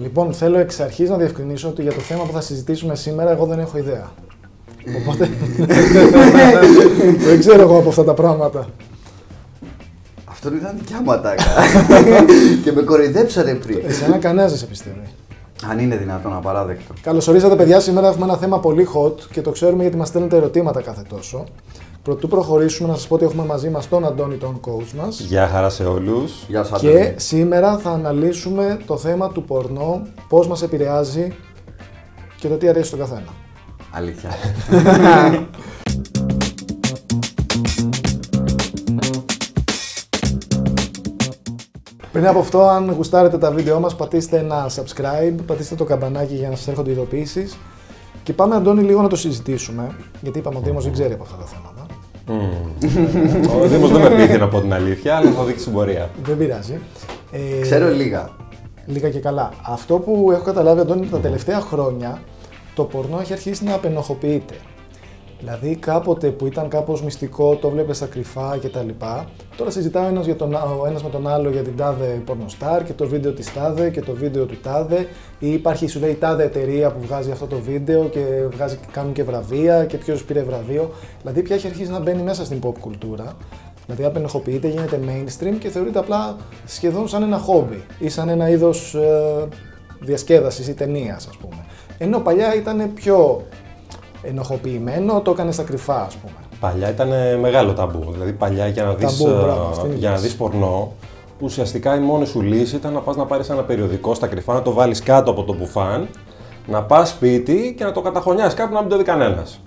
Λοιπόν, θέλω εξ αρχής να διευκρινίσω ότι για το θέμα που θα συζητήσουμε σήμερα εγώ δεν έχω ιδέα. Οπότε. δεν ξέρω εγώ από αυτά τα πράγματα. Αυτό ήταν δικιά μου ατάκα. και με κοροϊδέψανε πριν. Εσένα κανένα δεν σε πιστεύει. Αν είναι δυνατόν, απαράδεκτο. Καλώ ορίσατε, παιδιά. Σήμερα έχουμε ένα θέμα πολύ hot και το ξέρουμε γιατί μας στέλνετε ερωτήματα κάθε τόσο. Πρωτού προχωρήσουμε, να σας πω ότι έχουμε μαζί μας τον Αντώνη, τον coach μας. Γεια χαρά σε όλους. Γεια σας. Και σήμερα θα αναλύσουμε το θέμα του πορνό, πώς μας επηρεάζει και το τι αρέσει στον καθένα. Αλήθεια. Πριν από αυτό, αν γουστάρετε τα βίντεό μας, πατήστε ένα subscribe, πατήστε το καμπανάκι για να σας έρχονται ειδοποιήσεις. Και πάμε, Αντώνη, λίγο να το συζητήσουμε, γιατί είπαμε ότι ο Δήμος δεν ξέρει από αυτά τα θέματα. Ο Δήμος δεν με πείθει να πω την αλήθεια, αλλά θα δείξει πορεία. Δεν πειράζει. Ε, Ξέρω λίγα. Λίγα και καλά. Αυτό που έχω καταλάβει, Αντώνη, τα τελευταία χρόνια, το πορνό έχει αρχίσει να απενοχοποιείται. Δηλαδή κάποτε που ήταν κάπως μυστικό, το βλέπεις στα κρυφά κτλ. Τώρα συζητάει ο ένας, για τον, ο ένας με τον άλλο για την τάδε πορνοστάρ και το βίντεο της τάδε και το βίντεο του τάδε ή υπάρχει σου λέει τάδε εταιρεία που βγάζει αυτό το βίντεο και βγάζει, κάνουν και βραβεία και ποιος πήρε βραβείο. Δηλαδή πια έχει αρχίσει να μπαίνει μέσα στην pop κουλτούρα. Δηλαδή απενεχοποιείται, γίνεται mainstream και θεωρείται απλά σχεδόν σαν ένα χόμπι ή σαν ένα είδος ε, διασκέδασης ή ταινίας, ας πούμε. Ενώ παλιά ήταν πιο ενοχοποιημένο, το έκανε στα κρυφά, ας πούμε. Παλιά ήταν μεγάλο ταμπού. Δηλαδή, παλιά για να δεις, Ταμπού, μπράβο, ε, αυτή είναι η για να λέξη. δεις πορνό, ουσιαστικά η μόνη σου λύση ήταν να πας να πάρεις ένα περιοδικό στα κρυφά, να το βάλεις κάτω από το μπουφάν, να πας σπίτι και να το καταχωνιάσεις κάπου να μην το δει κανένας.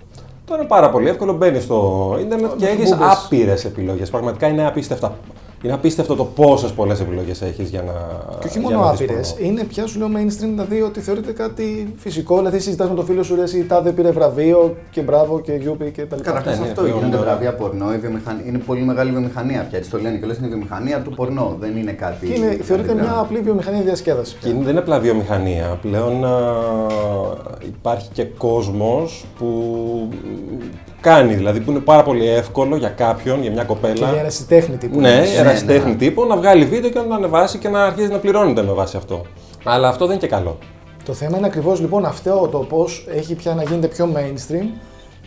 Τώρα είναι πάρα πολύ εύκολο, μπαίνεις στο ίντερνετ και Με έχεις μπούμπες. άπειρες επιλογές. Πραγματικά είναι απίστευτα. Είναι απίστευτο το πόσες πολλές επιλογές έχεις για να. Και όχι για μόνο να δεις άπειρες, πορνό. είναι πια σου λέω mainstream, δηλαδή ότι θεωρείται κάτι φυσικό. Δηλαδή συζητά με τον φίλο σου, ρε, εσύ τάδε πήρε βραβείο και μπράβο και γιούπι και τα λοιπά. Καταρχάς ναι, αυτό πλέον γίνονται τώρα. βραβεία πορνό. Η βιομηχανία, είναι πολύ μεγάλη βιομηχανία πια. Έτσι το λένε και λες είναι η βιομηχανία του πορνό. Δεν είναι κάτι. Και είναι, θεωρείται κάτι μια απλή βιομηχανία διασκέδασης. Και δεν είναι απλά βιομηχανία. Πλέον α, υπάρχει και κόσμος που κάνει, δηλαδή που είναι πάρα πολύ εύκολο για κάποιον, για μια Και κοπέλα. για ερασιτέχνη τύπου. Ναι, λες. ερασιτέχνη ναι. τύπου, να βγάλει βίντεο και να το ανεβάσει και να αρχίσει να πληρώνεται με βάση αυτό. Αλλά αυτό δεν είναι και καλό. Το θέμα είναι ακριβώς λοιπόν αυτό το πώς έχει πια να γίνεται πιο mainstream,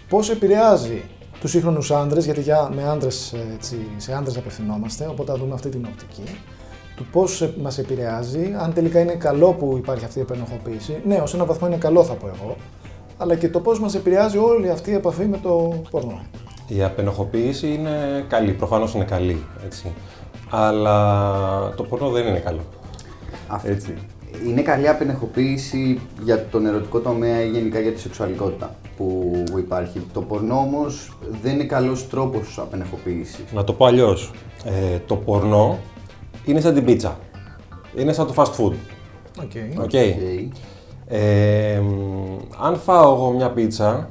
πώς επηρεάζει τους σύγχρονους άντρες, γιατί για, με άντρες, έτσι, σε άντρες απευθυνόμαστε, οπότε θα δούμε αυτή την οπτική. Του πώς μας επηρεάζει, αν τελικά είναι καλό που υπάρχει αυτή η επενοχοποίηση. Ναι, ω ένα βαθμό είναι καλό θα πω εγώ, αλλά και το πώς μας επηρεάζει όλη αυτή η επαφή με το πορνό. Η απενοχοποίηση είναι καλή, προφανώς είναι καλή, έτσι. Αλλά το πορνό δεν είναι καλό. Αυτό. Έτσι. Είναι καλή απενεχοποίηση για τον ερωτικό τομέα ή γενικά για τη σεξουαλικότητα που υπάρχει. Το πορνό όμως δεν είναι καλός τρόπος απενεχοποίηση. Να το πω αλλιώς. Ε, το πορνό είναι σαν την πίτσα. Είναι σαν το fast food. Okay. OK. Ε, μ, αν φάω εγώ μια πίτσα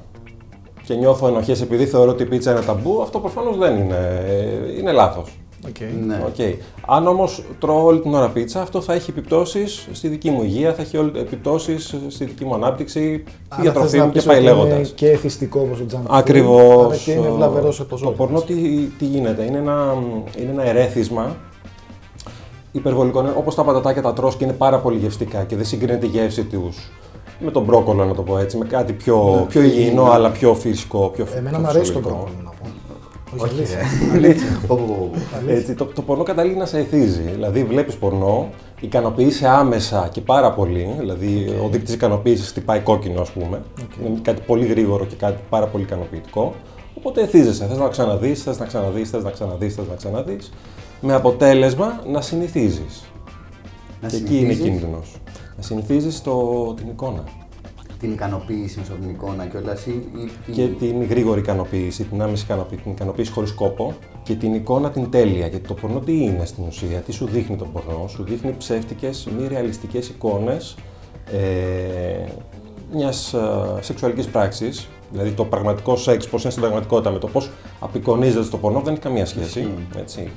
και νιώθω ενοχές επειδή θεωρώ ότι η πίτσα είναι ταμπού, αυτό προφανώς δεν είναι, ε, είναι λάθος. Okay. Ναι. Οκ. Αν όμως τρώω όλη την ώρα πίτσα, αυτό θα έχει επιπτώσεις στη δική μου υγεία, θα έχει όλη- επιπτώσεις στη δική μου ανάπτυξη, στη Άρα διατροφή θες να μου και πεις πάει ότι είναι λέγοντας. Και εθιστικό όπως το junk food, Ακριβώς. αλλά και είναι βλαβερός σε Το πορνό τι, τι γίνεται, είναι ένα, είναι ένα ερέθισμα υπερβολικό. Είναι όπως τα πατατάκια τα τρως και είναι πάρα πολύ γευστικά και δεν συγκρίνεται η γεύση τους με τον μπρόκολο, να το πω έτσι, με κάτι πιο, πιο υγιεινό αλλά πιο φυσικό. Πιο, Εμένα πιο μου αρέσει το φυσιολογικό. μπρόκολο να πω. Όχι, αλήθεια. Αλήθεια. Πω, πω, πω, πω. Έτσι, το, το πορνό καταλήγει να σε εθίζει. Δηλαδή, βλέπεις πορνό, ικανοποιείσαι άμεσα και πάρα πολύ. Δηλαδή, ο δείκτης ικανοποίησης χτυπάει κόκκινο, ας πούμε. Είναι κάτι πολύ γρήγορο και κάτι πάρα πολύ ικανοποιητικό. Οπότε εθίζεσαι. Θες να ξαναδείς, θες να ξαναδείς, θες να ξαναδείς, θες να ξαναδείς. Με αποτέλεσμα να συνηθίζεις. Να Και εκεί είναι συνηθίζεις; κίνδυνος. Να συνηθίζεις την εικόνα. Την ικανοποίηση μέσα από την εικόνα κιόλα ή, ή την- και την γρήγορη ικανοποίηση, την άμεση ικανοποίηση, την ικανοποίηση χωρίς κόπο και την εικόνα την τέλεια. Γιατί το πορνό τι είναι στην ουσία, τι σου δείχνει το πορνό, σου δείχνει ψεύτικες, μη ρεαλιστικές εικόνες ε, μιας σεξουαλικής πράξης. Δηλαδή το πραγματικό σεξ, πώς είναι στην πραγματικότητα, με το πώς απεικονίζεται στο πορνό δεν έχει καμία σχέση. Έτσι.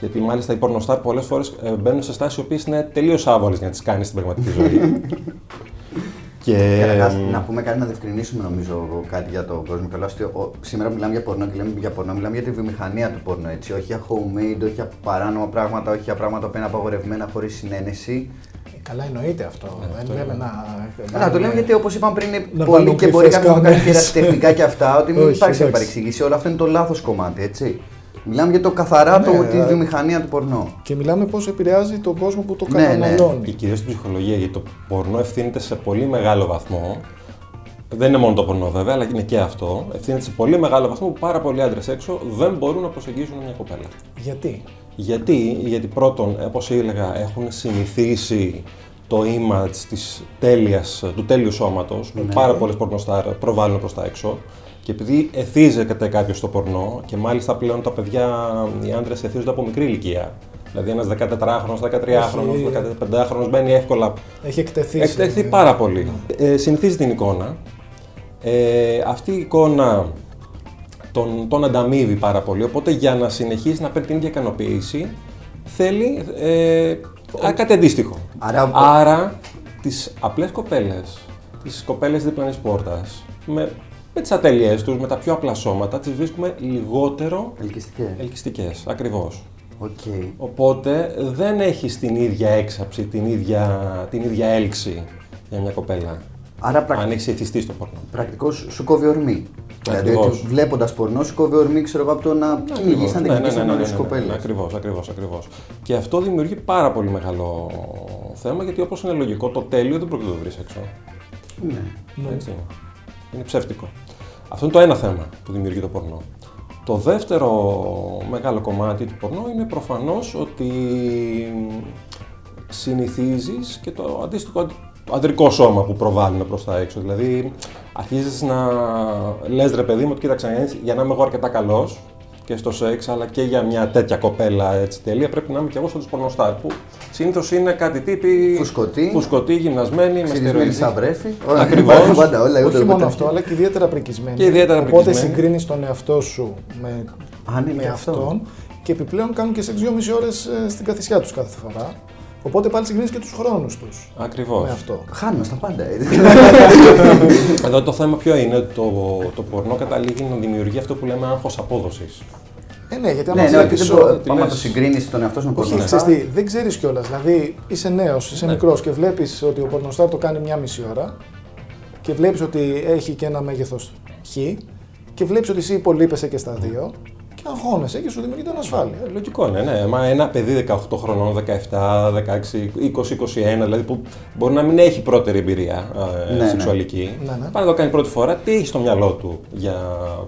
Γιατί μάλιστα οι πορνοστάρ πολλές φορές μπαίνουν σε στάσεις οι οποίες είναι τελείως άβολες για να τις κάνεις στην πραγματική ζωή. και, Καταρχάς, εμ, να πούμε κάτι να διευκρινίσουμε νομίζω κάτι για τον κόσμο. Καλά, ότι ο- σήμερα μιλάμε για πορνό και λέμε για πορνό, μιλάμε για τη βιομηχανία του πορνό. Έτσι. Όχι για homemade, όχι για παράνομα πράγματα, όχι για πράγματα που είναι απαγορευμένα χωρίς συνένεση. Καλά, εννοείται αυτό. Ναι, Δεν λέμε να. Καλά, το λέμε γιατί όπως είπαμε πριν είναι να πολύ βάλουν και μπορεί κρυφές κάποιος να κάνει και κάμερες. τεχνικά και αυτά, ότι μην Όχι, υπάρξει εντάξει. παρεξήγηση. Όλο αυτό είναι το λάθος κομμάτι, έτσι. Μιλάμε για το καθαρά το, Ναι, τη ε, βιομηχανία του πορνό. Και μιλάμε πώς επηρεάζει τον κόσμο που το Ναι, ναι. καταναλώνει. Και κυρίως στην ψυχολογία, γιατί το πορνό ευθύνεται σε πολύ μεγάλο βαθμό. Δεν είναι μόνο το πορνό βέβαια, αλλά είναι και αυτό. Ευθύνεται σε πολύ μεγάλο βαθμό που πάρα πολλοί άντρες έξω δεν μπορούν να προσεγγίσουν μια κοπέλα. Γιατί; Γιατί, γιατί πρώτον, όπως έλεγα, έχουν συνηθίσει το image της τέλειας, του τέλειου σώματος, που πάρα πολλές πορνοστάρ προβάλλουν προς τα έξω. Και επειδή εθίζεται κάποιος στο πορνό, και μάλιστα πλέον τα παιδιά, οι άντρες εθίζονται από μικρή ηλικία. Δηλαδή ένας 14χρονος, 13χρονος, Έχει- 15χρονος μπαίνει εύκολα. Έχει εκτεθεί. Έχει εκτεθεί σε- πάρα πολύ. Ε, συνηθίζει την εικόνα. Ε, αυτή η εικόνα τον, τον ανταμείβει πάρα πολύ. Οπότε για να συνεχίσει να παίρνει την ίδια ικανοποίηση, θέλει ε, α, κάτι αντίστοιχο. Άρα- Άρα τις απλές κοπέλες, τις κοπέλες διπλανής πόρτας, με, με τις ατέλειές τους, με τα πιο απλά σώματα, τις βρίσκουμε λιγότερο Ελκυστικές. ελκυστικές. Ακριβώς. Οκ. Οπότε δεν έχει την ίδια έξαψη, την ίδια, την ίδια έλξη για μια κοπέλα. Άρα πρακ... Αν έχεις εθιστεί στο πορνό. πρακτικώ σου κόβει ορμή. Δηλαδή Ακριβώς. ότι βλέποντας πορνό σου κόβει ορμή, ξέρω εγώ, από το να κυνηγήσει να Ναι, διεκδικήσει να γνωρίσει κοπέλες. Ακριβώς, ακριβώς, ακριβώς. Και αυτό δημιουργεί πάρα πολύ μεγάλο θέμα γιατί όπως είναι λογικό, το τέλειο δεν πρόκειται να το βρεις έξω. Ναι. Έτσι. Είναι ψεύτικο. Αυτό είναι το ένα θέμα που δημιουργεί το πορνό. Το δεύτερο μεγάλο κομμάτι του πορνό είναι προφανώς ότι συνηθίζεις και το αντίστοιχο ανδ- ανδρικό σώμα που προβάλλουν προς τα έξω. Δηλαδή αρχίζεις να λες ρε παιδί μου ότι κοίταξε να δεις, για να είμαι εγώ αρκετά καλός και στο σεξ αλλά και για μια τέτοια κοπέλα έτσι τέλεια πρέπει να είμαι και εγώ σαν τους πορνοστάρ που συνήθως είναι κάτι τύποι Φουσκωτοί. φουσκωτοί γυμνασμένοι, με Ξυρισμένη στεροειδή. σαν βρέφη. Ακριβώς. Υπάρχουν πάντα όλα. Όχι ούτε μόνο ούτε- αυτό, αλλά και ιδιαίτερα πρικισμένη. Και ιδιαίτερα Οπότε πρικισμένη. συγκρίνεις τον εαυτό σου με, Α, ναι, με και αυτό. αυτόν και επιπλέον κάνουν και σε 2,5 ώρες στην καθησιά τους κάθε φορά. Οπότε πάλι συγκρίνεις και τους χρόνους τους Ακριβώς. με αυτό. Χάνουμε στα πάντα. ε. Εδώ το θέμα ποιο είναι, το, το πορνό καταλήγει να δημιουργεί αυτό που λέμε άγχος απόδοσης. Ε, ναι, γιατί άμα Ναι, ναι, ότι βλέπεις δεν ο- μπορεί. τι Άμα λες. το συγκρίνεις τον εαυτό σου με Όχι, πορνοστάρ. ξέρεις τι, δεν ξέρεις κιόλας. Δηλαδή, είσαι νέος, είσαι Ναι. μικρός και βλέπεις ότι ο πορνοστάρ το κάνει μία μισή ώρα και βλέπεις ότι έχει και ένα μέγεθος χ και βλέπεις ότι εσύ υπολείπεσαι και στα δύο και αγχώνεσαι και σου δημιουργεί την ασφάλεια. Ε, Λογικό είναι, ναι. Μα ένα παιδί 18 χρονών, 17, 16, 20, 21, δηλαδή που μπορεί να μην έχει πρώτερη εμπειρία ε, Ναι, ναι. σεξουαλική. Ναι, ναι. Πάει να το κάνει πρώτη φορά, τι έχει στο μυαλό του για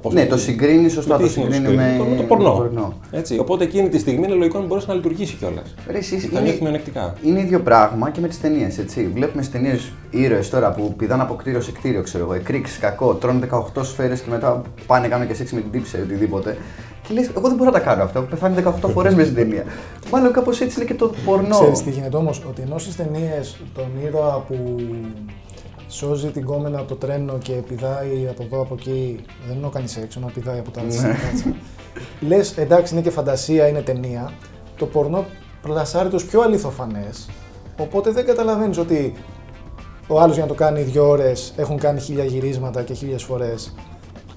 πώς Ναι, να- το συγκρίνεις σωστά. τι Το έχει να συγκρίνει με το, το πορνό. με πορνό. Έτσι, οπότε εκείνη τη στιγμή είναι λογικό να μπορέσει να λειτουργήσει κιόλας. Ρε, εσείς Θα νιώθει μειονεκτικά. Είναι ίδιο πράγμα και με τις ταινίες. Βλέπουμε στις ταινίες ήρωες τώρα που πηδάνε από κτίριο σε κτίριο, ξέρω εγώ. Εκρήξει, κακό, τρώνε 18 σφαίρες και μετά πάνε κάνουν και σεξ με την τύψη οτιδήποτε. Και λες, εγώ δεν μπορώ να τα κάνω αυτά. Έχω πεθάνει 18 φορές με στην ταινία. Μάλλον κάπως έτσι είναι και το πορνό. Ξέρεις τι γίνεται όμως, ότι ενώ στις ταινίες τον ήρωα που σώζει την κόμενα από το τρένο και πηδάει από εδώ από εκεί, δεν εννοώ κάνει σεξ, εννοώ πηδάει από τα αριστερά. Λες εντάξει είναι και φαντασία, είναι ταινία, το πορνό πλασάρει τους πιο αληθοφανές, οπότε δεν καταλαβαίνεις ότι ο άλλος για να το κάνει δύο ώρες έχουν κάνει χίλια γυρίσματα και χίλιες φορές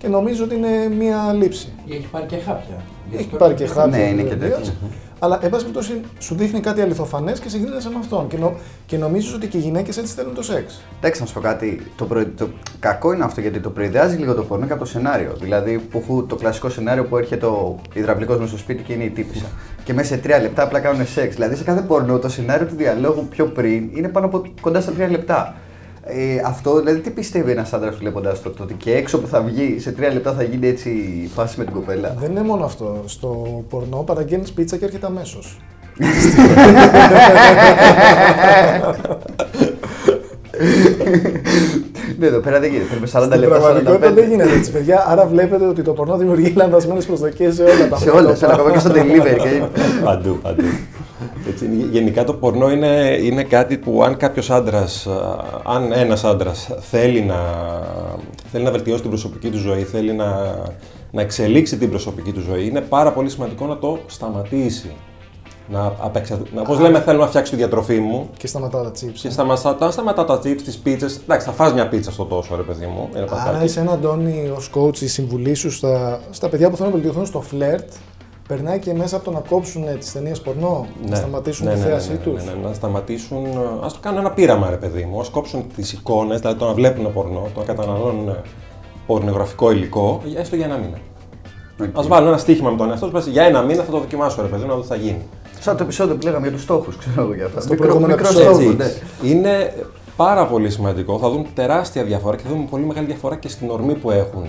και νομίζω ότι είναι μία λήψη. Ή έχει πάρει και χάπια. Έχει πάρει και χάπια. Ναι, είναι και βεβαίως. τέτοιο. Αλλά εν πάση περιπτώσει σου δείχνει κάτι αληθοφανές και συγκρίνεσαι με αυτόν. Και, νο, και νομίζεις ότι και οι γυναίκες έτσι θέλουν το σεξ. Εντάξει, να σου πω κάτι. Το, προ... το κακό είναι αυτό γιατί το προειδεάζει λίγο το πορνό και από το σενάριο. Δηλαδή, που έχω το κλασικό σενάριο που έρχεται ο υδραυλικός μέσα στο σπίτι και είναι η τύπησα. Και μέσα σε τρία λεπτά απλά κάνουν σεξ. Δηλαδή, σε κάθε πορνό το σενάριο του διαλόγου πιο πριν είναι πάνω από κοντά στα τρία λεπτά. Ε, αυτό, δηλαδή, τι πιστεύει ένας άντρας βλέποντας το, το ότι και έξω που θα βγει σε τρία λεπτά θα γίνει έτσι η φάση με την κοπέλα; Δεν είναι μόνο αυτό. Στο πορνό παραγγέλνεις πίτσα και έρχεται αμέσως. ναι, εδώ πέρα δεν γίνεται. Θέλουμε 40 Στην λεπτά, 45 πραγματικότητα δεν γίνεται έτσι, παιδιά. Άρα βλέπετε ότι το πορνό δημιουργεί λανθασμένες προσδοκίες σε όλα τα Σε όλα, σε όλα, ακόμα και στο delivery. και- παντού, παντού. Έτσι, είναι- γενικά το πορνό είναι, είναι κάτι που αν κάποιος άντρας, α, αν ένας άντρας θέλει να, θέλει να βελτιώσει την προσωπική του ζωή, θέλει να, να εξελίξει την προσωπική του ζωή, είναι πάρα πολύ σημαντικό να το σταματήσει. Να, απεξα... να πώς λέμε θέλω να φτιάξω τη διατροφή μου Και σταματάω τα chips. και σταματά, όταν σταματά τα chips, τις πίτσες, εντάξει θα φας μια πίτσα στο τόσο ρε παιδί μου, ένα Άρα πατάκι. εσένα, Αντώνη, ως coach, η συμβουλή σου στα, στα παιδιά που θέλουν να βελτιωθούν στο φλερτ περνάει και μέσα από το να κόψουν τις ταινίες πορνό, να Ναι. σταματήσουν Ναι, τη ναι, θέασή ναι, ναι, τους; ναι, ναι, να σταματήσουν. Α το κάνουν ένα πείραμα, ρε παιδί μου. Α κόψουν τις εικόνες, δηλαδή το να βλέπουν πορνό, το να καταναλώνουν πορνογραφικό υλικό, για- έστω για ένα μήνα. Οκ. Α βάλουν ένα στοίχημα με τον εαυτό τους, για ένα μήνα θα το δοκιμάσω, ρε παιδί μου, να δω τι θα γίνει. Σαν το επεισόδιο που λέγαμε για τους στόχους, ξέρω εγώ για αυτά. Στο προηγούμενο μικρός επεισόδιο. στόχος, Έτσι, ναι. είναι πάρα πολύ σημαντικό. Θα δουν τεράστια διαφορά και θα δουν πολύ μεγάλη διαφορά και στην ορμή που έχουν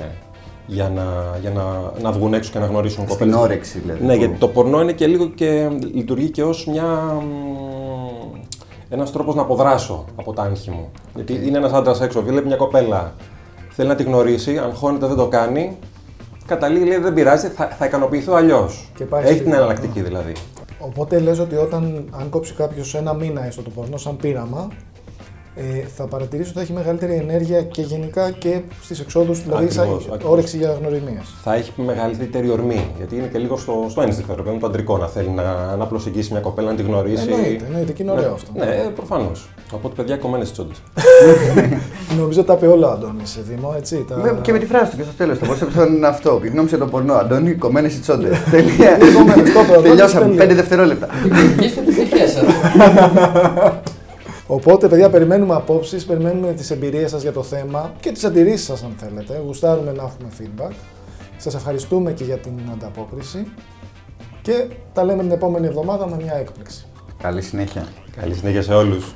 για να, για να, να βγουν έξω και να γνωρίσουν Στην κοπέλες. όρεξη, δηλαδή. Ναι, που- γιατί το πορνό είναι και λίγο και λειτουργεί και ως μια... μ, ένας τρόπος να αποδράσω από τα άγχη μου. Γιατί είναι ένας άντρας έξω, βλέπει μια κοπέλα, θέλει να τη γνωρίσει, αγχώνεται, δεν το κάνει, καταλήγει, λέει, δεν πειράζει, θα, θα ικανοποιηθώ αλλιώς. Και πάει Έχει στη- την εναλλακτική δηλαδή. Οπότε λες ότι όταν αν κόψει κάποιος ένα μήνα έστω το πορνό σαν πείραμα, ε, θα παρατηρήσει ότι θα έχει μεγαλύτερη ενέργεια και γενικά και στις εξόδους, δηλαδή σαν Ακριβώς, ακριβώς. όρεξη για γνωριμίες. Θα έχει μεγαλύτερη ορμή. Γιατί είναι και λίγο στο, στο ένστικτο, ρε παιδί μου, το αντρικό να θέλει να, να προσεγγίσει μια κοπέλα, να τη γνωρίσει. Εννοείται, εννοείται και είναι ωραίο ναι, αυτό. Ναι, προφανώς. Οπότε, παιδιά, κομμένες τσόντες. Νομίζω τα είπε όλα ο Αντώνης Δήμο, έτσι. Τα... Με- Και με τη φράση του και στο τέλος. Το πρώτο επεισόδιο είναι αυτό. Η γνώμη για το πορνό. Αντώνη, κομμένες οι τσόντες. Τελεία. Κομμένες, το είπε ο Αντώνης, Τελειώσαμε. τέλεια. 5 δευτερόλεπτα. Είστε τις δικές σας. Οπότε, παιδιά, περιμένουμε απόψεις, περιμένουμε τις εμπειρίες σας για το θέμα και τις αντιρρήσεις σας, αν θέλετε. Γουστάρουμε να έχουμε feedback. Σας ευχαριστούμε και για την ανταπόκριση. Και τα λέμε την επόμενη εβδομάδα με μια έκπληξη. Καλή συνέχεια. Καλή συνέχεια σε όλους.